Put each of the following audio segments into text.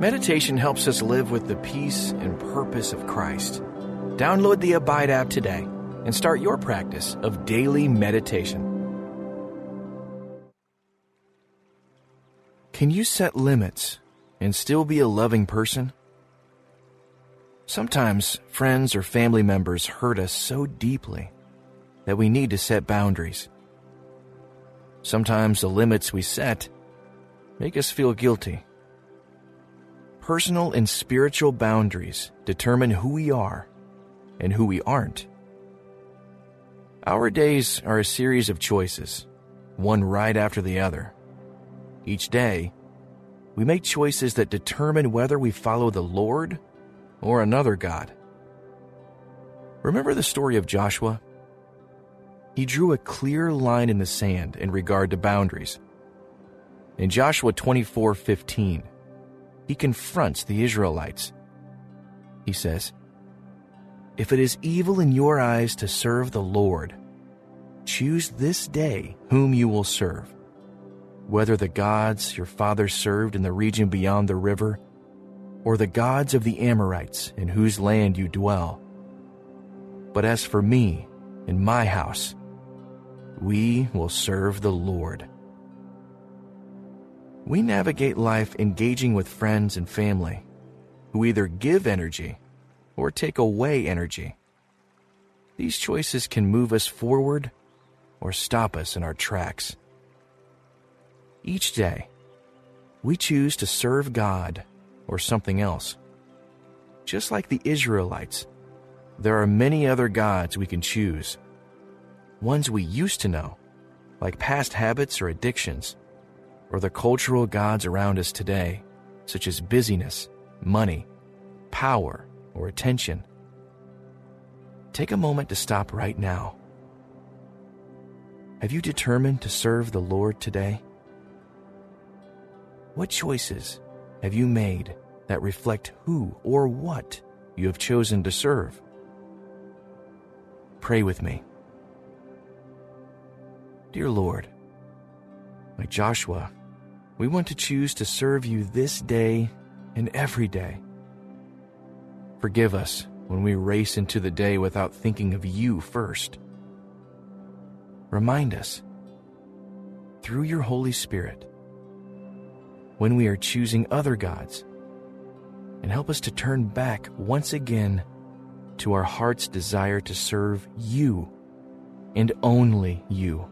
Meditation helps us live with the peace and purpose of Christ. Download the Abide app today and start your practice of daily meditation. Can you set limits and still be a loving person? Sometimes friends or family members hurt us so deeply that we need to set boundaries. Sometimes the limits we set make us feel guilty. Personal and spiritual boundaries determine who we are and who we aren't. Our days are a series of choices, one right after the other. Each day, we make choices that determine whether we follow the Lord or another God. Remember the story of Joshua? He drew a clear line in the sand in regard to boundaries. In Joshua 24:15, he confronts the Israelites. He says, "If it is evil in your eyes to serve the Lord, choose this day whom you will serve, whether the gods your fathers served in the region beyond the river, or the gods of the Amorites in whose land you dwell. But as for me and my house, we will serve the Lord." We navigate life engaging with friends and family who either give energy or take away energy. These choices can move us forward or stop us in our tracks. Each day, we choose to serve God or something else. Just like the Israelites, there are many other gods we can choose. Ones we used to know, like past habits or addictions or the cultural gods around us today, such as busyness, money, power, or attention. Take a moment to stop right now. Have you determined to serve the Lord today? What choices have you made that reflect who or what you have chosen to serve? Pray with me. Dear Lord, like Joshua, we want to choose to serve you this day and every day. Forgive us when we race into the day without thinking of you first. Remind us, through your Holy Spirit, when we are choosing other gods, and help us to turn back once again to our heart's desire to serve you and only you.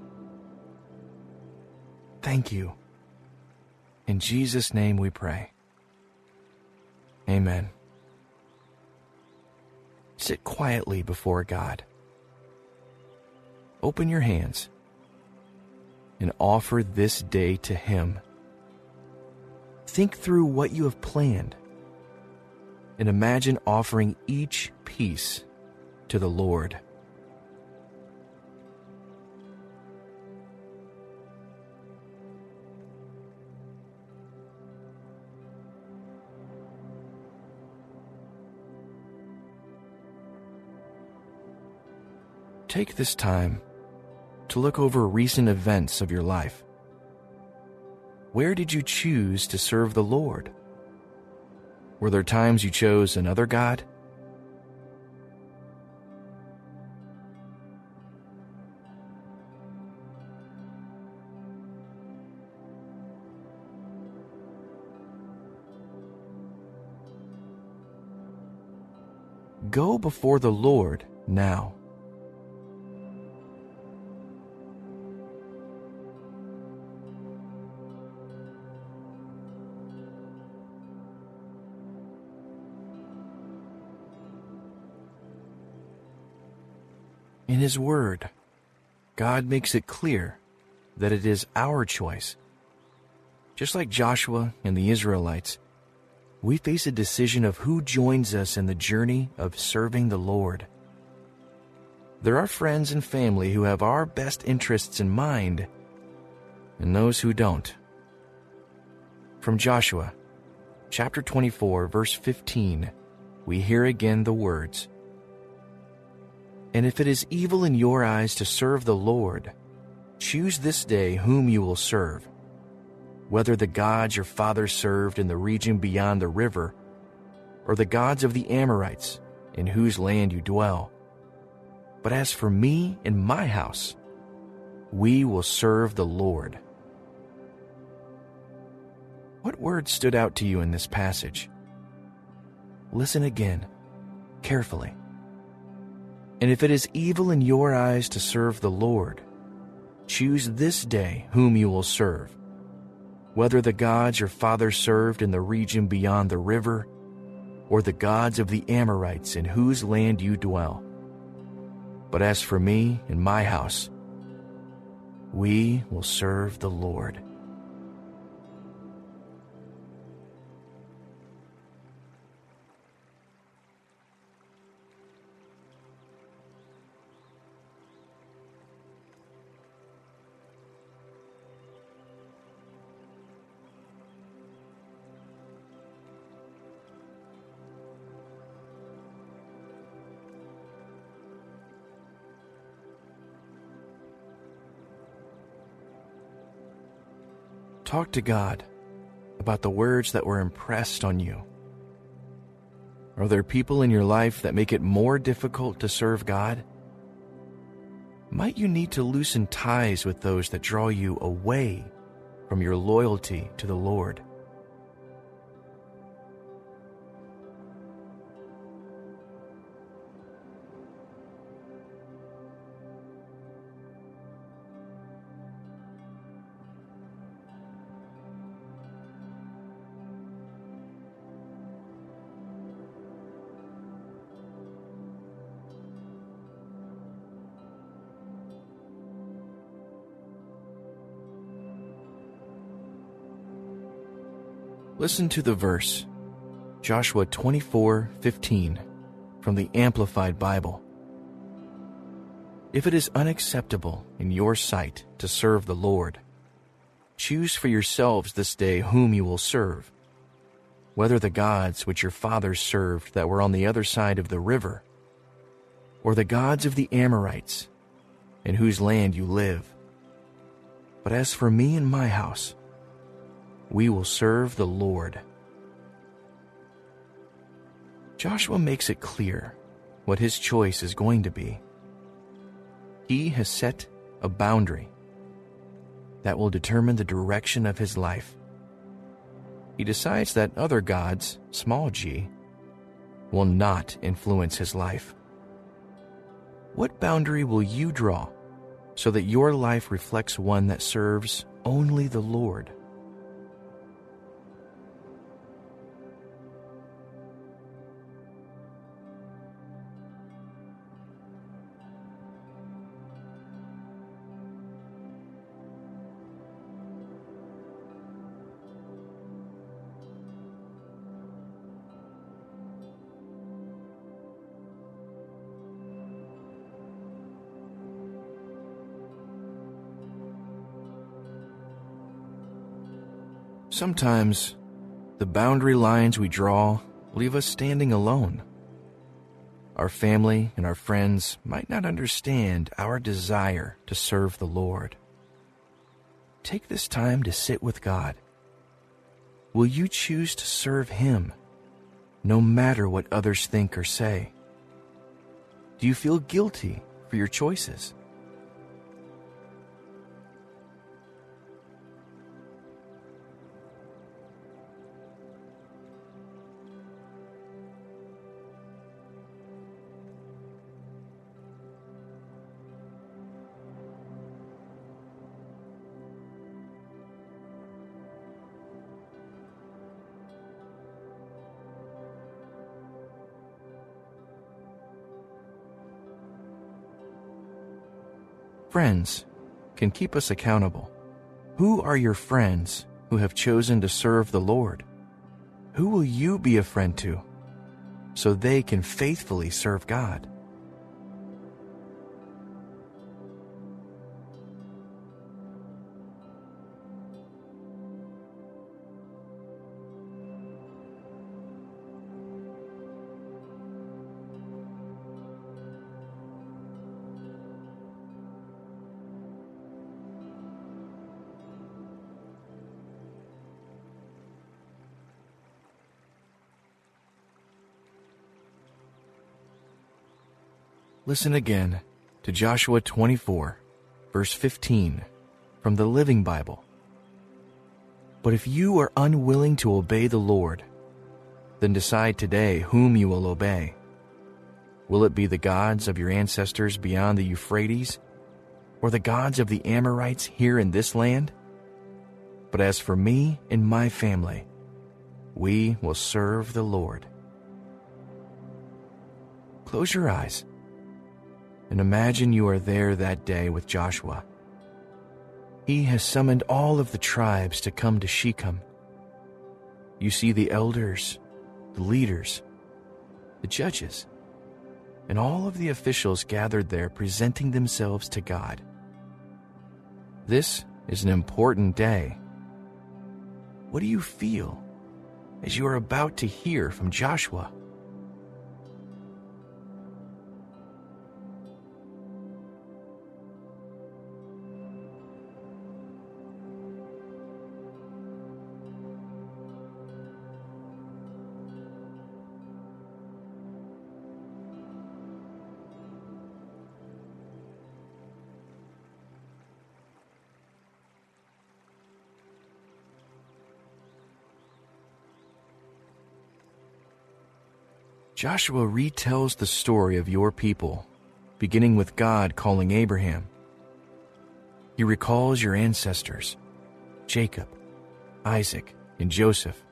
Thank you in Jesus' name we pray. Amen. Sit quietly before God. Open your hands and offer this day to Him. Think through what you have planned and imagine offering each piece to the Lord. Take this time to look over recent events of your life. Where did you choose to serve the Lord? Were there times you chose another God? Go before the Lord now. In His Word, God makes it clear that it is our choice. Just like Joshua and the Israelites, we face a decision of who joins us in the journey of serving the Lord. There are friends and family who have our best interests in mind, and those who don't. From Joshua, chapter 24, verse 15, we hear again the words and if it is evil in your eyes to serve the Lord, choose this day whom you will serve, whether the gods your fathers served in the region beyond the river, or the gods of the Amorites, in whose land you dwell. But as for me and my house, we will serve the Lord. What words stood out to you in this passage? Listen again, carefully. And if it is evil in your eyes to serve the Lord, choose this day whom you will serve, whether the gods your fathers served in the region beyond the river, or the gods of the Amorites in whose land you dwell. But as for me and my house, we will serve the Lord. Talk to God about the words that were impressed on you. Are there people in your life that make it more difficult to serve God? Might you need to loosen ties with those that draw you away from your loyalty to the Lord? Listen to the verse, Joshua 24:15 from the Amplified Bible. If it is unacceptable in your sight to serve the Lord, choose for yourselves this day whom you will serve, whether the gods which your fathers served that were on the other side of the river, or the gods of the Amorites, in whose land you live. But as for me and my house, we will serve the Lord. Joshua makes it clear what his choice is going to be. He has set a boundary that will determine the direction of his life. He decides that other gods, small g, will not influence his life. What boundary will you draw so that your life reflects one that serves only the Lord? Sometimes the boundary lines we draw leave us standing alone. Our family and our friends might not understand our desire to serve the Lord. Take this time to sit with God. Will you choose to serve Him no matter what others think or say? Do you feel guilty for your choices? Friends can keep us accountable. Who are your friends who have chosen to serve the Lord? Who will you be a friend to so they can faithfully serve God? Listen again to Joshua 24, verse 15 from the Living Bible. But if you are unwilling to obey the Lord, then decide today whom you will obey. Will it be the gods of your ancestors beyond the Euphrates, or the gods of the Amorites here in this land? But as for me and my family, we will serve the Lord. Close your eyes and imagine you are there that day with Joshua. He has summoned all of the tribes to come to Shechem. You see the elders, the leaders, the judges, and all of the officials gathered there presenting themselves to God. This is an important day. What do you feel as you are about to hear from Joshua? Joshua retells the story of your people, beginning with God calling Abraham. He recalls your ancestors, Jacob, Isaac, and Joseph.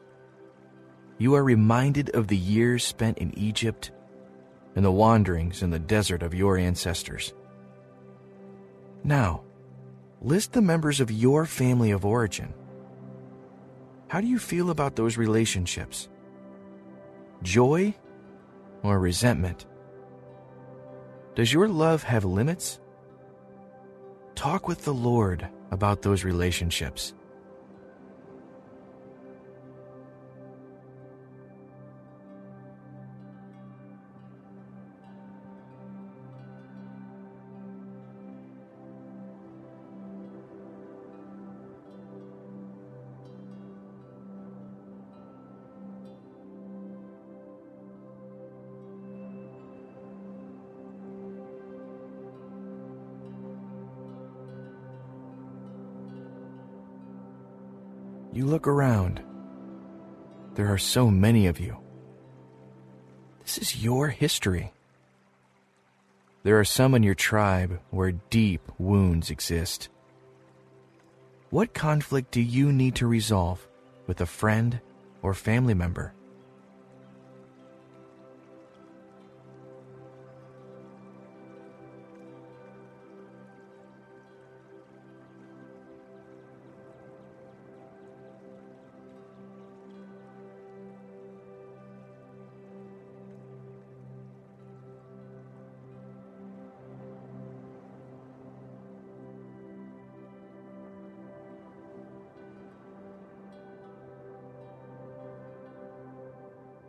You are reminded of the years spent in Egypt and the wanderings in the desert of your ancestors. Now, list the members of your family of origin. How do you feel about those relationships? Joy or resentment? Does your love have limits? Talk with the Lord about those relationships. You look around. There are so many of you. This is your history. There are some in your tribe where deep wounds exist. What conflict do you need to resolve with a friend or family member?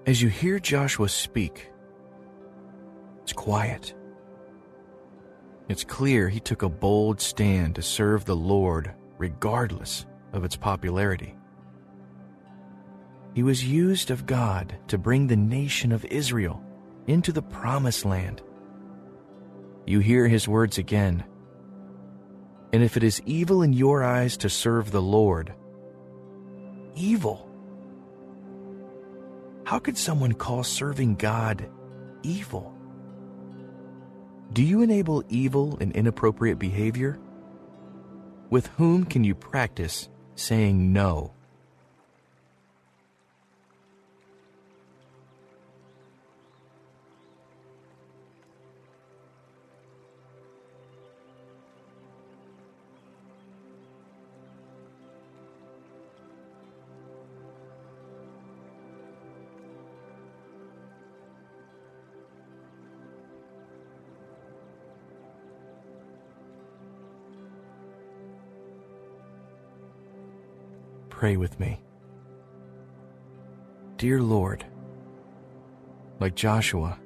As you hear Joshua speak, it's quiet. It's clear he took a bold stand to serve the Lord regardless of its popularity. He was used of God to bring the nation of Israel into the promised land. You hear his words again. And if it is evil in your eyes to serve the Lord, evil how could someone call serving God evil? Do you enable evil and inappropriate behavior? With whom can you practice saying no? Pray with me. Dear Lord, like Joshua,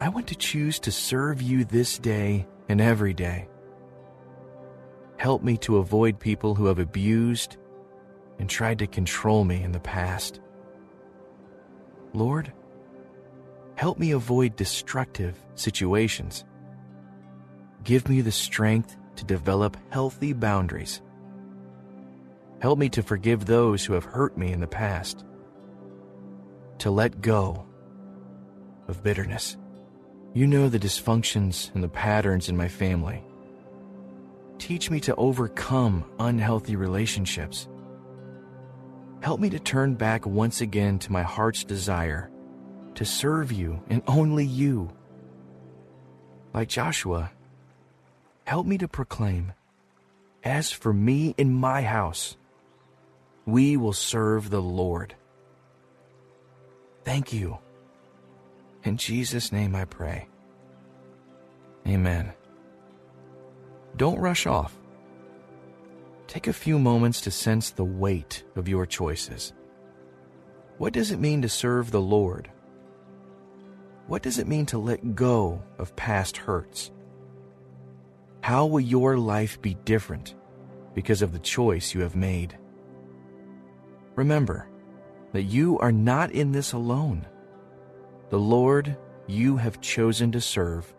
I want to choose to serve you this day and every day. Help me to avoid people who have abused and tried to control me in the past. Lord, Help me avoid destructive situations. Give me the strength to develop healthy boundaries. Help me to forgive those who have hurt me in the past. To let go of bitterness. You know the dysfunctions and the patterns in my family. Teach me to overcome unhealthy relationships. Help me to turn back once again to my heart's desire to serve you and only you. Like Joshua, help me to proclaim, As for me and my house, we will serve the Lord. Thank you. In Jesus' name I pray. Amen. Don't rush off. Take a few moments to sense the weight of your choices. What does it mean to serve the Lord? What does it mean to let go of past hurts? How will your life be different because of the choice you have made? Remember that you are not in this alone. The Lord you have chosen to serve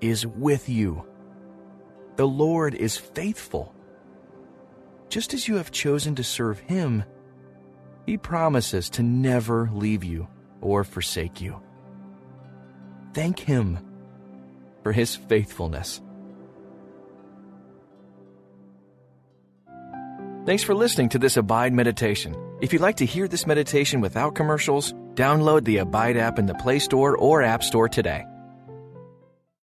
is with you. The Lord is faithful. Just as you have chosen to serve Him, He promises to never leave you or forsake you. Thank Him for His faithfulness. Thanks for listening to this Abide meditation. If you'd like to hear this meditation without commercials, download the Abide app in the Play Store or App Store today.